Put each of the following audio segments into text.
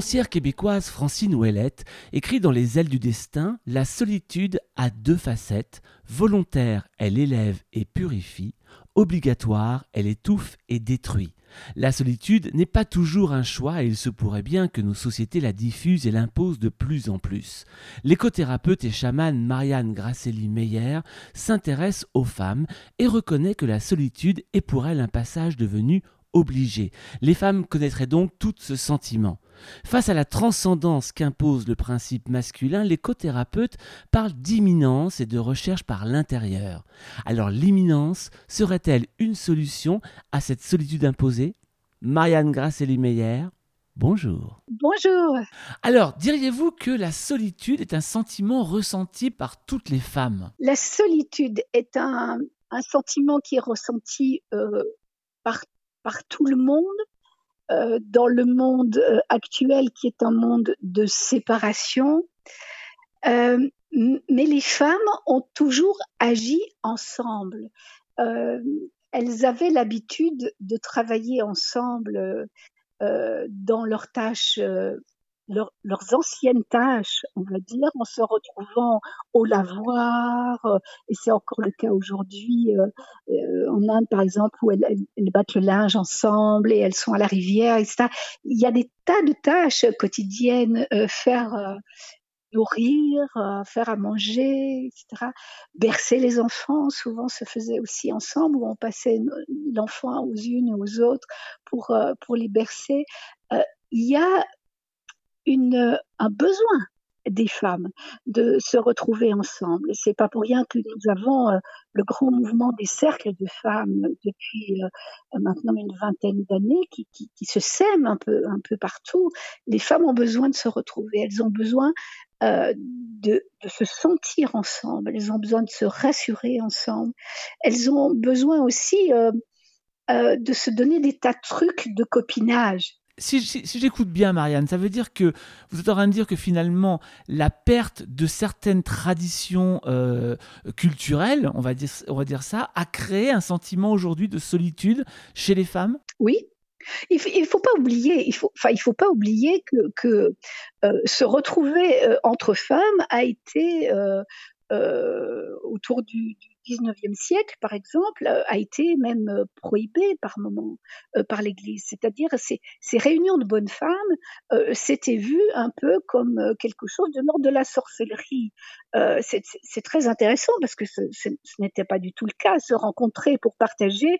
Romancière québécoise Francine Ouellette écrit dans Les ailes du destin La solitude a deux facettes. Volontaire, elle élève et purifie. Obligatoire, elle étouffe et détruit. La solitude n'est pas toujours un choix et il se pourrait bien que nos sociétés la diffusent et l'imposent de plus en plus. L'écothérapeute et chamane Marianne Grasselli Meyer s'intéresse aux femmes et reconnaît que la solitude est pour elle un passage devenu obligé. Les femmes connaîtraient donc tout ce sentiment. Face à la transcendance qu'impose le principe masculin, l'écothérapeute parle d'imminence et de recherche par l'intérieur. Alors l'imminence serait-elle une solution à cette solitude imposée? Marianne Grasselli-Meyer, bonjour. Bonjour. Alors, diriez-vous que la solitude est un sentiment ressenti par toutes les femmes? La solitude est un, sentiment qui est ressenti euh, par, par tout le monde euh, dans le monde euh, actuel qui est un monde de séparation. Euh, mais les femmes ont toujours agi ensemble. elles avaient l'habitude de travailler ensemble dans leurs tâches leurs anciennes tâches, on va dire, en se retrouvant au lavoir, euh, et c'est encore le cas aujourd'hui euh, euh, en Inde, par exemple, où elles, battent le linge ensemble et elles sont à la rivière, etc. Il y a des tas de tâches quotidiennes, faire nourrir, faire à manger, etc. Bercer les enfants, souvent se faisait aussi ensemble, où on passait l'enfant aux unes et aux autres pour, pour les bercer. il y a une, un besoin des femmes de se retrouver ensemble. C'est pas pour rien que nous avons euh, le grand mouvement des cercles de femmes depuis euh, maintenant une vingtaine d'années qui, qui, se sèment un peu, un peu partout. Les femmes ont besoin de se retrouver, elles ont besoin euh, de, se sentir ensemble, elles ont besoin de se rassurer ensemble, elles ont besoin aussi euh, euh de se donner des tas de trucs de copinage si, j'écoute bien, Marianne, ça veut dire que vous êtes en train de dire que finalement, la perte de certaines traditions euh, culturelles, on va, dire, ça, a créé un sentiment aujourd'hui de solitude chez les femmes? Oui. Il ne faut pas oublier, faut, faut pas oublier que, que euh, se retrouver euh, entre femmes a été autour du, 19e siècle, par exemple, euh, a été même euh, prohibé par moment euh, par l'Église. C'est-à-dire ces, ces réunions de bonnes femmes c'était vu un peu comme quelque chose de l'ordre de la sorcellerie. c'est très intéressant parce que ce, n'était pas du tout le cas. Se rencontrer pour partager,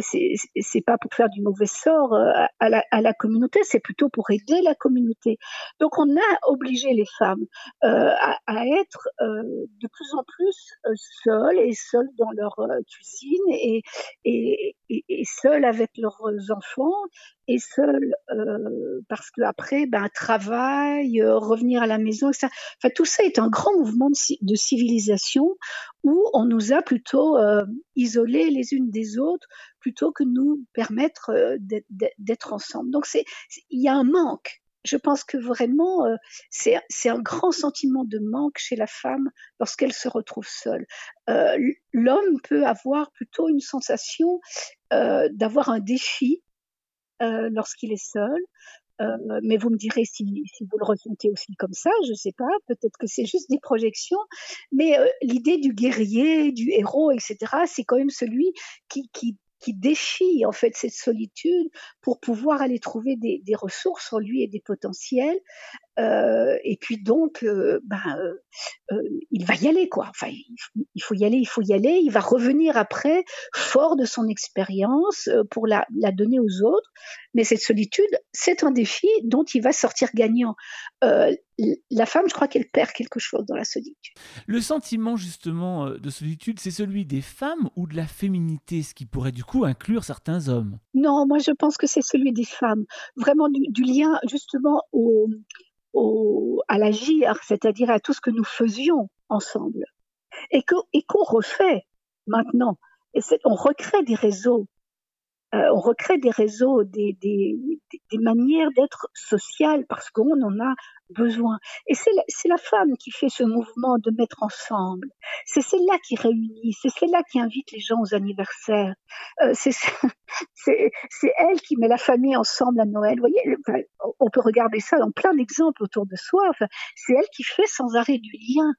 c'est pas pour faire du mauvais sort à la, communauté, c'est plutôt pour aider la communauté. Donc on a obligé les femmes à, à, être de plus en plus seules et seuls dans leur euh, cuisine et, et, et, seuls avec leurs enfants et seuls euh, parce que après ben travail euh, revenir à la maison etc. enfin tout ça est un grand mouvement de, civilisation où on nous a plutôt isolés les unes des autres plutôt que nous permettre d'être ensemble donc il y a un manque je pense que vraiment, euh, c'est un grand sentiment de manque chez la femme lorsqu'elle se retrouve seule. Euh, L'homme peut avoir plutôt une sensation euh, d'avoir un défi lorsqu'il est seul. Mais vous me direz si, vous le ressentez aussi comme ça, je sais pas, peut-être que c'est juste des projections, mais l'idée du guerrier, du héros, etc., c'est quand même celui qui qui défie en fait cette solitude pour pouvoir aller trouver des, ressources en lui et des potentiels. Euh, et puis donc, euh, ben, euh, il va y aller quoi. Enfin, il faut y aller, il faut y aller. Il va revenir après, fort de son expérience, pour la, la, donner aux autres. Mais cette solitude, c'est un défi dont il va sortir gagnant. La femme, je crois qu'elle perd quelque chose dans la solitude. Le sentiment justement de solitude, c'est celui des femmes ou de la féminité, ce qui pourrait du coup inclure certains hommes? Non, moi je pense que c'est celui des femmes. Vraiment du, du lien justement au, au, à l'agir, c'est-à-dire à tout ce que nous faisions ensemble et qu'on et refait maintenant. Et on recrée des réseaux Euh, on recrée des réseaux, des, des, des manières d'être sociales parce qu'on en a besoin. Et c'est la, la, femme qui fait ce mouvement de mettre ensemble. C'est celle-là qui réunit, c'est celle-là qui invite les gens aux anniversaires. Euh, c'est elle qui met la famille ensemble à Noël. Vous voyez, on peut regarder ça dans plein d'exemples autour de soi. Enfin, c'est elle qui fait sans arrêt du lien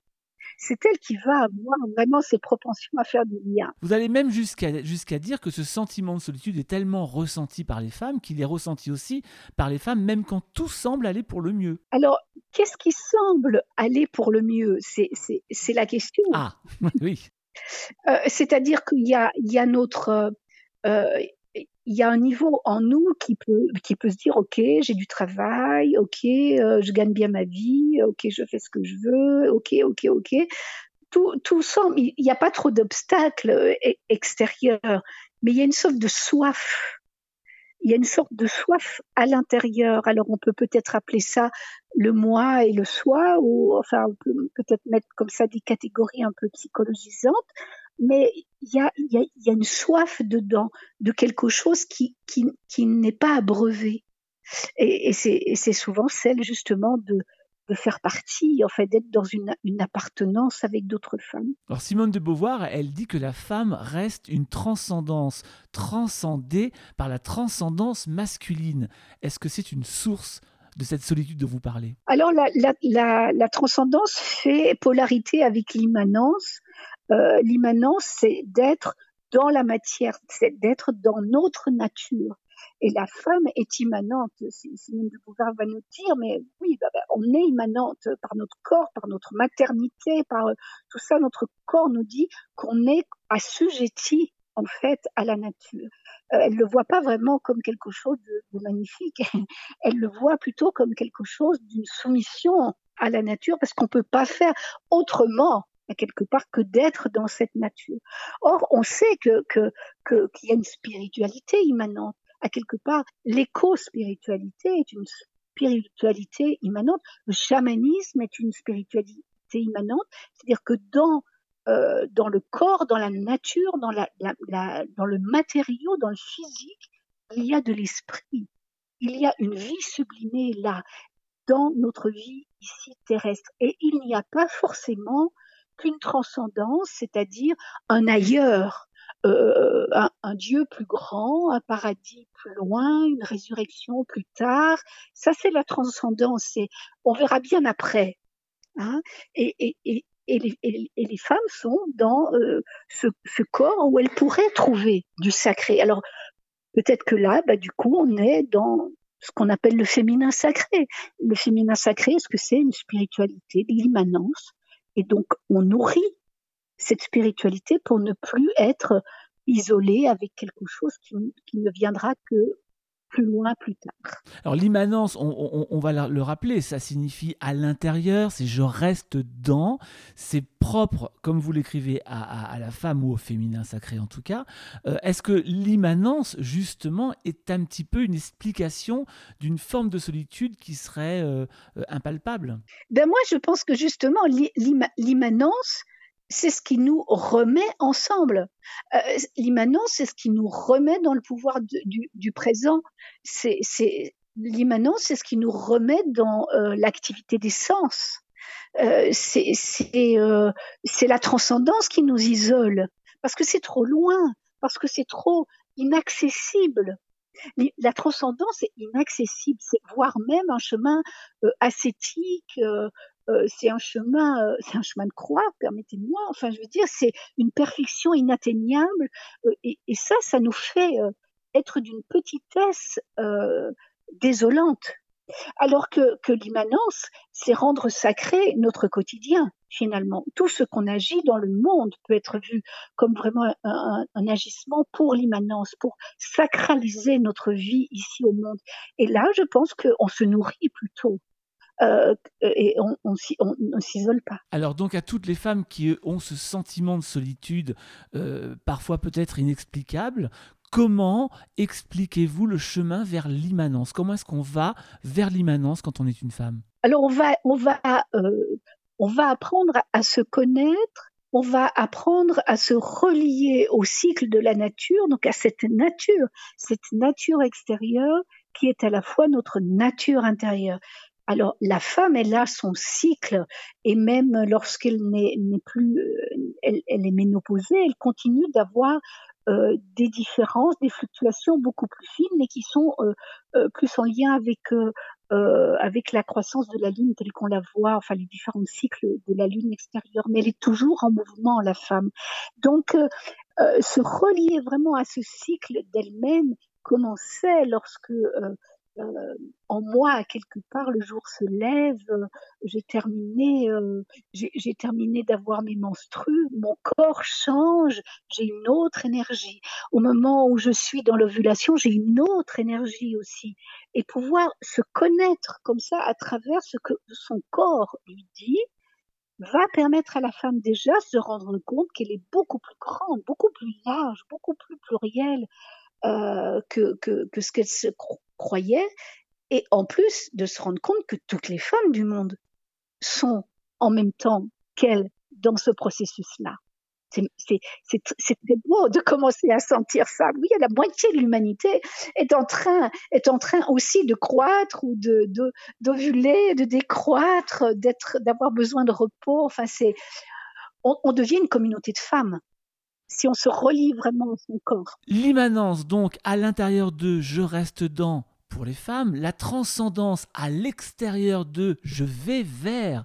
c'est elle qui va avoir vraiment ses propensions à faire du lien. Vous allez même jusqu'à jusqu'à dire que ce sentiment de solitude est tellement ressenti par les femmes qu'il est ressenti aussi par les femmes, même quand tout semble aller pour le mieux. Alors, qu'est-ce qui semble aller pour le mieux? C'est la question. Ah, oui. Euh, c'est-à-dire qu'il y a, il y a notre, euh, il y a un niveau en nous qui peut, qui peut se dire, OK, j'ai du travail, OK, euh, je gagne bien ma vie, OK, je fais ce que je veux, OK, OK, OK. Tout, tout semble, il n'y a pas trop d'obstacles euh, e-, extérieurs, mais il y a une sorte de soif. Il y a une sorte de soif à l'intérieur. Alors on peut peut-être appeler ça le moi et le soi, ou enfin on peut peut-être mettre comme ça des catégories un peu psychologisantes mais il y a, y, a, y a, une soif dedans de quelque chose qui, qui, qui n'est pas abreuvé. Et, et c'est souvent celle justement de, de faire partie, en fait, d'être dans une, une, appartenance avec d'autres femmes. Alors Simone de Beauvoir, elle dit que la femme reste une transcendance, transcendée par la transcendance masculine. Est-ce que c'est une source de cette solitude dont vous parlez? Alors la, la, la, la transcendance fait polarité avec l'immanence, euh, l'immanence, c'est d'être dans la matière, c'est d'être dans notre nature. Et la femme est immanente. Simone de Beauvoir va nous dire, mais oui, bah, bah, on est immanente par notre corps, par notre maternité, par euh, tout ça. Notre corps nous dit qu'on est assujetti en fait à la nature. Euh, elle le voit pas vraiment comme quelque chose de, de magnifique. Elle le voit plutôt comme quelque chose d'une soumission à la nature parce qu'on peut pas faire autrement quelque part que d'être dans cette nature. Or, on sait que qu'il y a une spiritualité immanente. À quelque part, l'éco-spiritualité est une spiritualité immanente. Le chamanisme est une spiritualité immanente. C'est-à-dire que dans euh, dans le corps, dans la nature, dans, la, dans le matériau, dans le physique, il y a de l'esprit. Il y a une vie sublimée là, dans notre vie ici terrestre. Et il n'y a pas forcément qu'une transcendance, c'est-à-dire un ailleurs, euh, un, Dieu plus grand, un paradis plus loin, une résurrection plus tard. Ça, c'est la transcendance. Et on verra bien après. Hein et, et, et, et, les, et, les, femmes sont dans euh, ce, ce, corps où elles pourraient trouver du sacré. Alors, peut-être que là, bah, du coup, on est dans ce qu'on appelle le féminin sacré. Le féminin sacré, est-ce que c'est une spiritualité, de l'immanence et donc, on nourrit cette spiritualité pour ne plus être isolé avec quelque chose qui, ne viendra que plus loin, plus tard. Alors l'immanence, on, va le rappeler, ça signifie à l'intérieur, c'est je reste dans, c'est propre, comme vous l'écrivez, à, la femme ou au féminin sacré en tout cas. Euh, est-ce que l'immanence, justement, est un petit peu une explication d'une forme de solitude qui serait euh, euh, impalpable? Ben Moi, je pense que justement, l'immanence, c'est ce qui nous remet ensemble. Euh, l'immanence, c'est ce qui nous remet dans le pouvoir du, présent. C'est, l'immanence, c'est ce qui nous remet dans euh, l'activité des sens. Euh, c'est, c'est, la transcendance qui nous isole, parce que c'est trop loin, parce que c'est trop inaccessible. La transcendance est inaccessible, c'est voire même un chemin ascétique, c'est un chemin, euh, c'est un chemin de croix, permettez-moi. Enfin, je veux dire, c'est une perfection inatteignable, euh, et, et, ça, ça nous fait être d'une petitesse désolante. Alors que, que l'immanence, c'est rendre sacré notre quotidien, finalement. Tout ce qu'on agit dans le monde peut être vu comme vraiment un, un agissement pour l'immanence, pour sacraliser notre vie ici au monde. Et là, je pense qu'on se nourrit plutôt euh, et on ne s'isole pas. Alors donc à toutes les femmes qui ont ce sentiment de solitude, euh, parfois peut-être inexplicable, comment expliquez-vous le chemin vers l'immanence? Comment est-ce qu'on va vers l'immanence quand on est une femme? Alors on va, on va, euh, on va apprendre à se connaître on va apprendre à se relier au cycle de la nature, donc à cette nature, cette nature extérieure qui est à la fois notre nature intérieure. Alors la femme, elle a son cycle et même lorsqu'elle n'est plus, euh, elle, est ménopausée, elle continue d'avoir euh, des différences, des fluctuations beaucoup plus fines, mais qui sont euh, euh plus en lien avec euh, avec la croissance de la Lune telle qu'on la voit, enfin les différents cycles de la Lune extérieure. Mais elle est toujours en mouvement, la femme. Donc se relier vraiment à ce cycle d'elle-même, comme on sait lorsque euh, en moi quelque part le jour se lève euh, j'ai terminé euh, j'ai terminé d'avoir mes menstrues mon corps change j'ai une autre énergie. Au moment où je suis dans l'ovulation j'ai une autre énergie aussi. Et pouvoir se connaître comme ça à travers ce que son corps lui dit va permettre à la femme déjà de se rendre compte qu'elle est beaucoup plus grande, beaucoup plus large, beaucoup plus plurielle euh, que, ce qu'elle se croyait, et en plus de se rendre compte que toutes les femmes du monde sont en même temps qu'elle dans ce processus-là. C'est très beau de commencer à sentir ça. Oui, la moitié de l'humanité est en train est en train aussi de croître ou d'ovuler, de, décroître, d'être d'avoir besoin de repos. Enfin, on devient une communauté de femmes si on se relie vraiment à son corps. L'immanence, donc, à l'intérieur de je reste dans pour les femmes, la transcendance à l'extérieur de je vais vers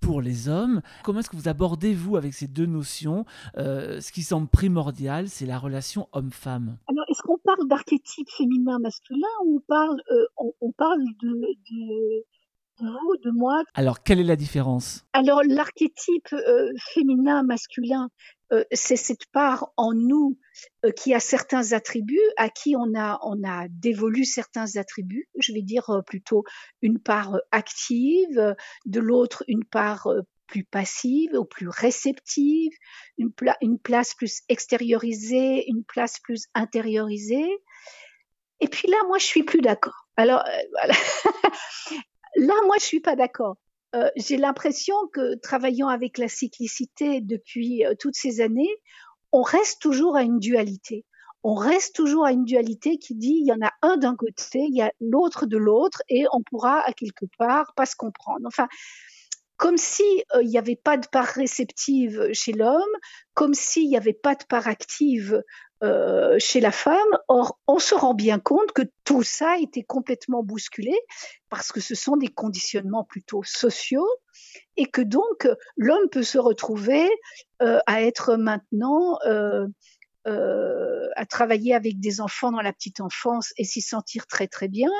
pour les hommes. Comment est-ce que vous abordez, vous, avec ces deux notions euh, Ce qui semble primordial, c'est la relation homme-femme? Alors, est-ce qu'on parle d'archétype féminin-masculin ou on parle, euh, on, parle de, de de moi? Alors, quelle est la différence? Alors, l'archétype euh, féminin-masculin, euh, c'est cette part en nous euh, qui a certains attributs, à qui on a, dévolu certains attributs. Je vais dire plutôt une part active, de l'autre une part plus passive ou plus réceptive, une, une place plus extériorisée, une place plus intériorisée. Et puis là, moi, je suis plus d'accord. Alors. Là, moi, je suis pas d'accord. Euh, j'ai l'impression que travaillant avec la cyclicité depuis euh, toutes ces années, on reste toujours à une dualité. On reste toujours à une dualité qui dit il y en a un d'un côté, il y a l'autre de l'autre, et on pourra à quelque part pas se comprendre. Enfin, comme si euh, n'y avait pas de part réceptive chez l'homme, comme s'il n'y avait pas de part active euh, chez la femme. Or, on se rend bien compte que tout ça a été complètement bousculé parce que ce sont des conditionnements plutôt sociaux et que donc l'homme peut se retrouver euh, à être maintenant euh, à travailler avec des enfants dans la petite enfance et s'y sentir très très bien.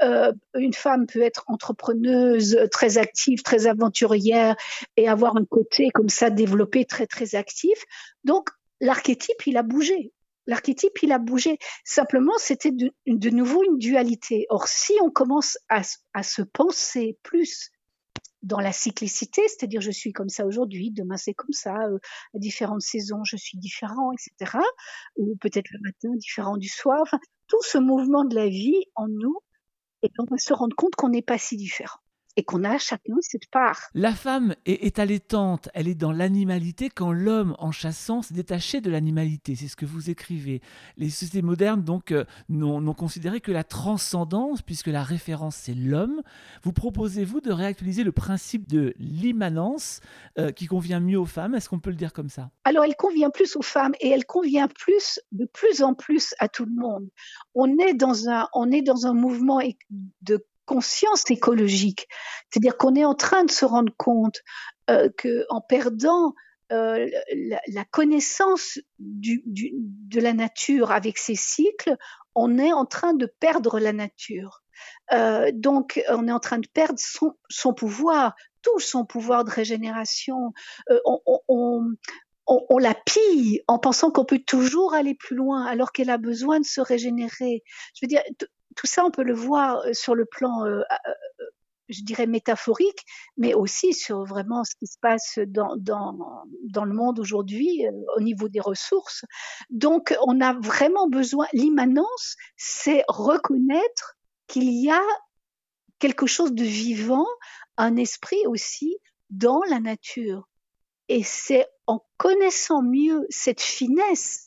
Une femme peut être entrepreneuse, très active, très aventurière et avoir un côté comme ça développé très très actif. Donc l'archétype, il a bougé. L'archétype, il a bougé. Simplement, c'était de, nouveau une dualité. Or, si on commence à, se penser plus dans la cyclicité, c'est-à-dire je suis comme ça aujourd'hui, demain c'est comme ça, euh, à différentes saisons je suis différent, etc. Ou peut-être le matin différent du soir. Enfin, tout ce mouvement de la vie en nous, et on va se rendre compte qu'on n'est pas si différent et qu'on a chacun cette part. La femme est, est allaitante, elle est dans l'animalité quand l'homme, en chassant, s'est détaché de l'animalité. C'est ce que vous écrivez. Les sociétés modernes, donc, euh, n'ont considéré que la transcendance, puisque la référence, c'est l'homme. Vous proposez-vous de réactualiser le principe de l'immanence euh, qui convient mieux aux femmes? Est-ce qu'on peut le dire comme ça? Alors, elle convient plus aux femmes et elle convient plus, de plus en plus à tout le monde. On est dans un, on est dans un mouvement de conscience écologique. C'est-à-dire qu'on est en train de se rendre compte euh, que en perdant euh, la, connaissance du, du, de la nature avec ses cycles, on est en train de perdre la nature. Euh, donc, on est en train de perdre son, son pouvoir, tout son pouvoir de régénération. Euh, on, on, on, on, la pille en pensant qu'on peut toujours aller plus loin alors qu'elle a besoin de se régénérer. Je veux dire, tout ça, on peut le voir euh, sur le plan, euh, euh, je dirais, métaphorique, mais aussi sur vraiment ce qui se passe dans, dans, dans le monde aujourd'hui au niveau des ressources. Donc, on a vraiment besoin, l'immanence, c'est reconnaître qu'il y a quelque chose de vivant, un esprit aussi dans la nature. Et c'est en connaissant mieux cette finesse,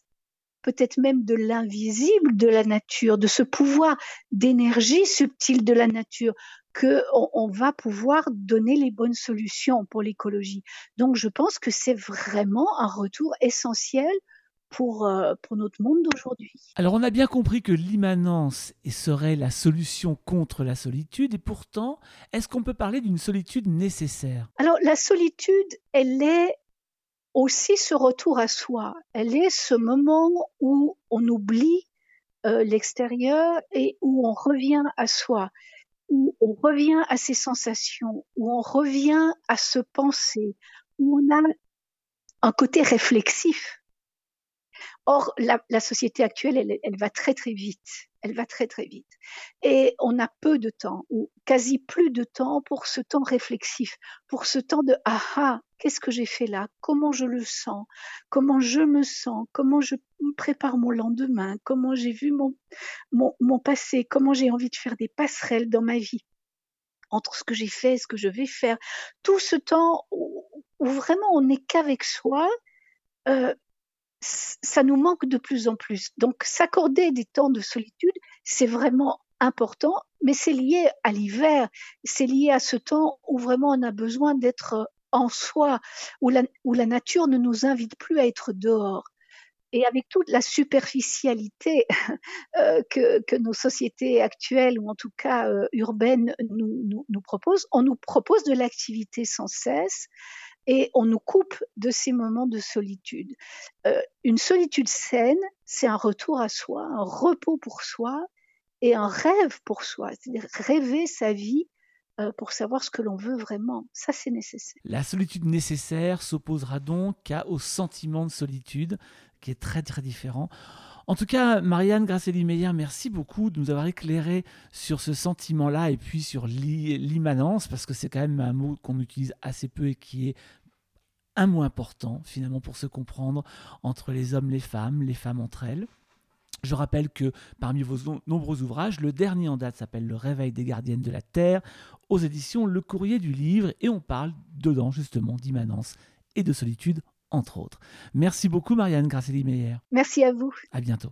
peut-être même de l'invisible de la nature, de ce pouvoir d'énergie subtile de la nature, que on, va pouvoir donner les bonnes solutions pour l'écologie. Donc je pense que c'est vraiment un retour essentiel pour, euh, pour notre monde d'aujourd'hui. Alors on a bien compris que l'immanence serait la solution contre la solitude, et pourtant, est-ce qu'on peut parler d'une solitude nécessaire? Alors la solitude, elle est aussi ce retour à soi, elle est ce moment où on oublie euh, l'extérieur et où on revient à soi, où on revient à ses sensations, où on revient à se penser, où on a un côté réflexif Or, la, société actuelle, elle, va très très vite. Elle va très très vite. Et on a peu de temps, ou quasi plus de temps pour ce temps réflexif, pour ce temps de ah ah, qu'est-ce que j'ai fait là? Comment je le sens? Comment je me sens? Comment je prépare mon lendemain? Comment j'ai vu mon, mon, passé? Comment j'ai envie de faire des passerelles dans ma vie? Entre ce que j'ai fait et ce que je vais faire. Tout ce temps où, vraiment on n'est qu'avec soi, euh, ça nous manque de plus en plus. Donc s'accorder des temps de solitude, c'est vraiment important, mais c'est lié à l'hiver, c'est lié à ce temps où vraiment on a besoin d'être en soi, où la, où la nature ne nous invite plus à être dehors. Et avec toute la superficialité euh, que, nos sociétés actuelles, ou en tout cas euh, urbaines, nous proposent, on nous propose de l'activité sans cesse, et on nous coupe de ces moments de solitude. Euh, une solitude saine, c'est un retour à soi, un repos pour soi et un rêve pour soi, c'est-à-dire rêver sa vie euh, pour savoir ce que l'on veut vraiment. Ça, c'est nécessaire. La solitude nécessaire s'opposera donc au sentiment de solitude, qui est très très différent. En tout cas, Marianne Grasselli-Meyer, merci beaucoup de nous avoir éclairé sur ce sentiment-là et puis sur l'immanence, parce que c'est quand même un mot qu'on utilise assez peu et qui est un mot important finalement pour se comprendre entre les hommes, les femmes, les femmes entre elles. Je rappelle que parmi vos nombreux ouvrages, le dernier en date s'appelle Le réveil des gardiennes de la Terre, aux éditions Le Courrier du Livre, et on parle dedans justement d'immanence et de solitude, entre autres. Merci beaucoup Marianne Grasselli-Meyer. Merci à vous. À bientôt.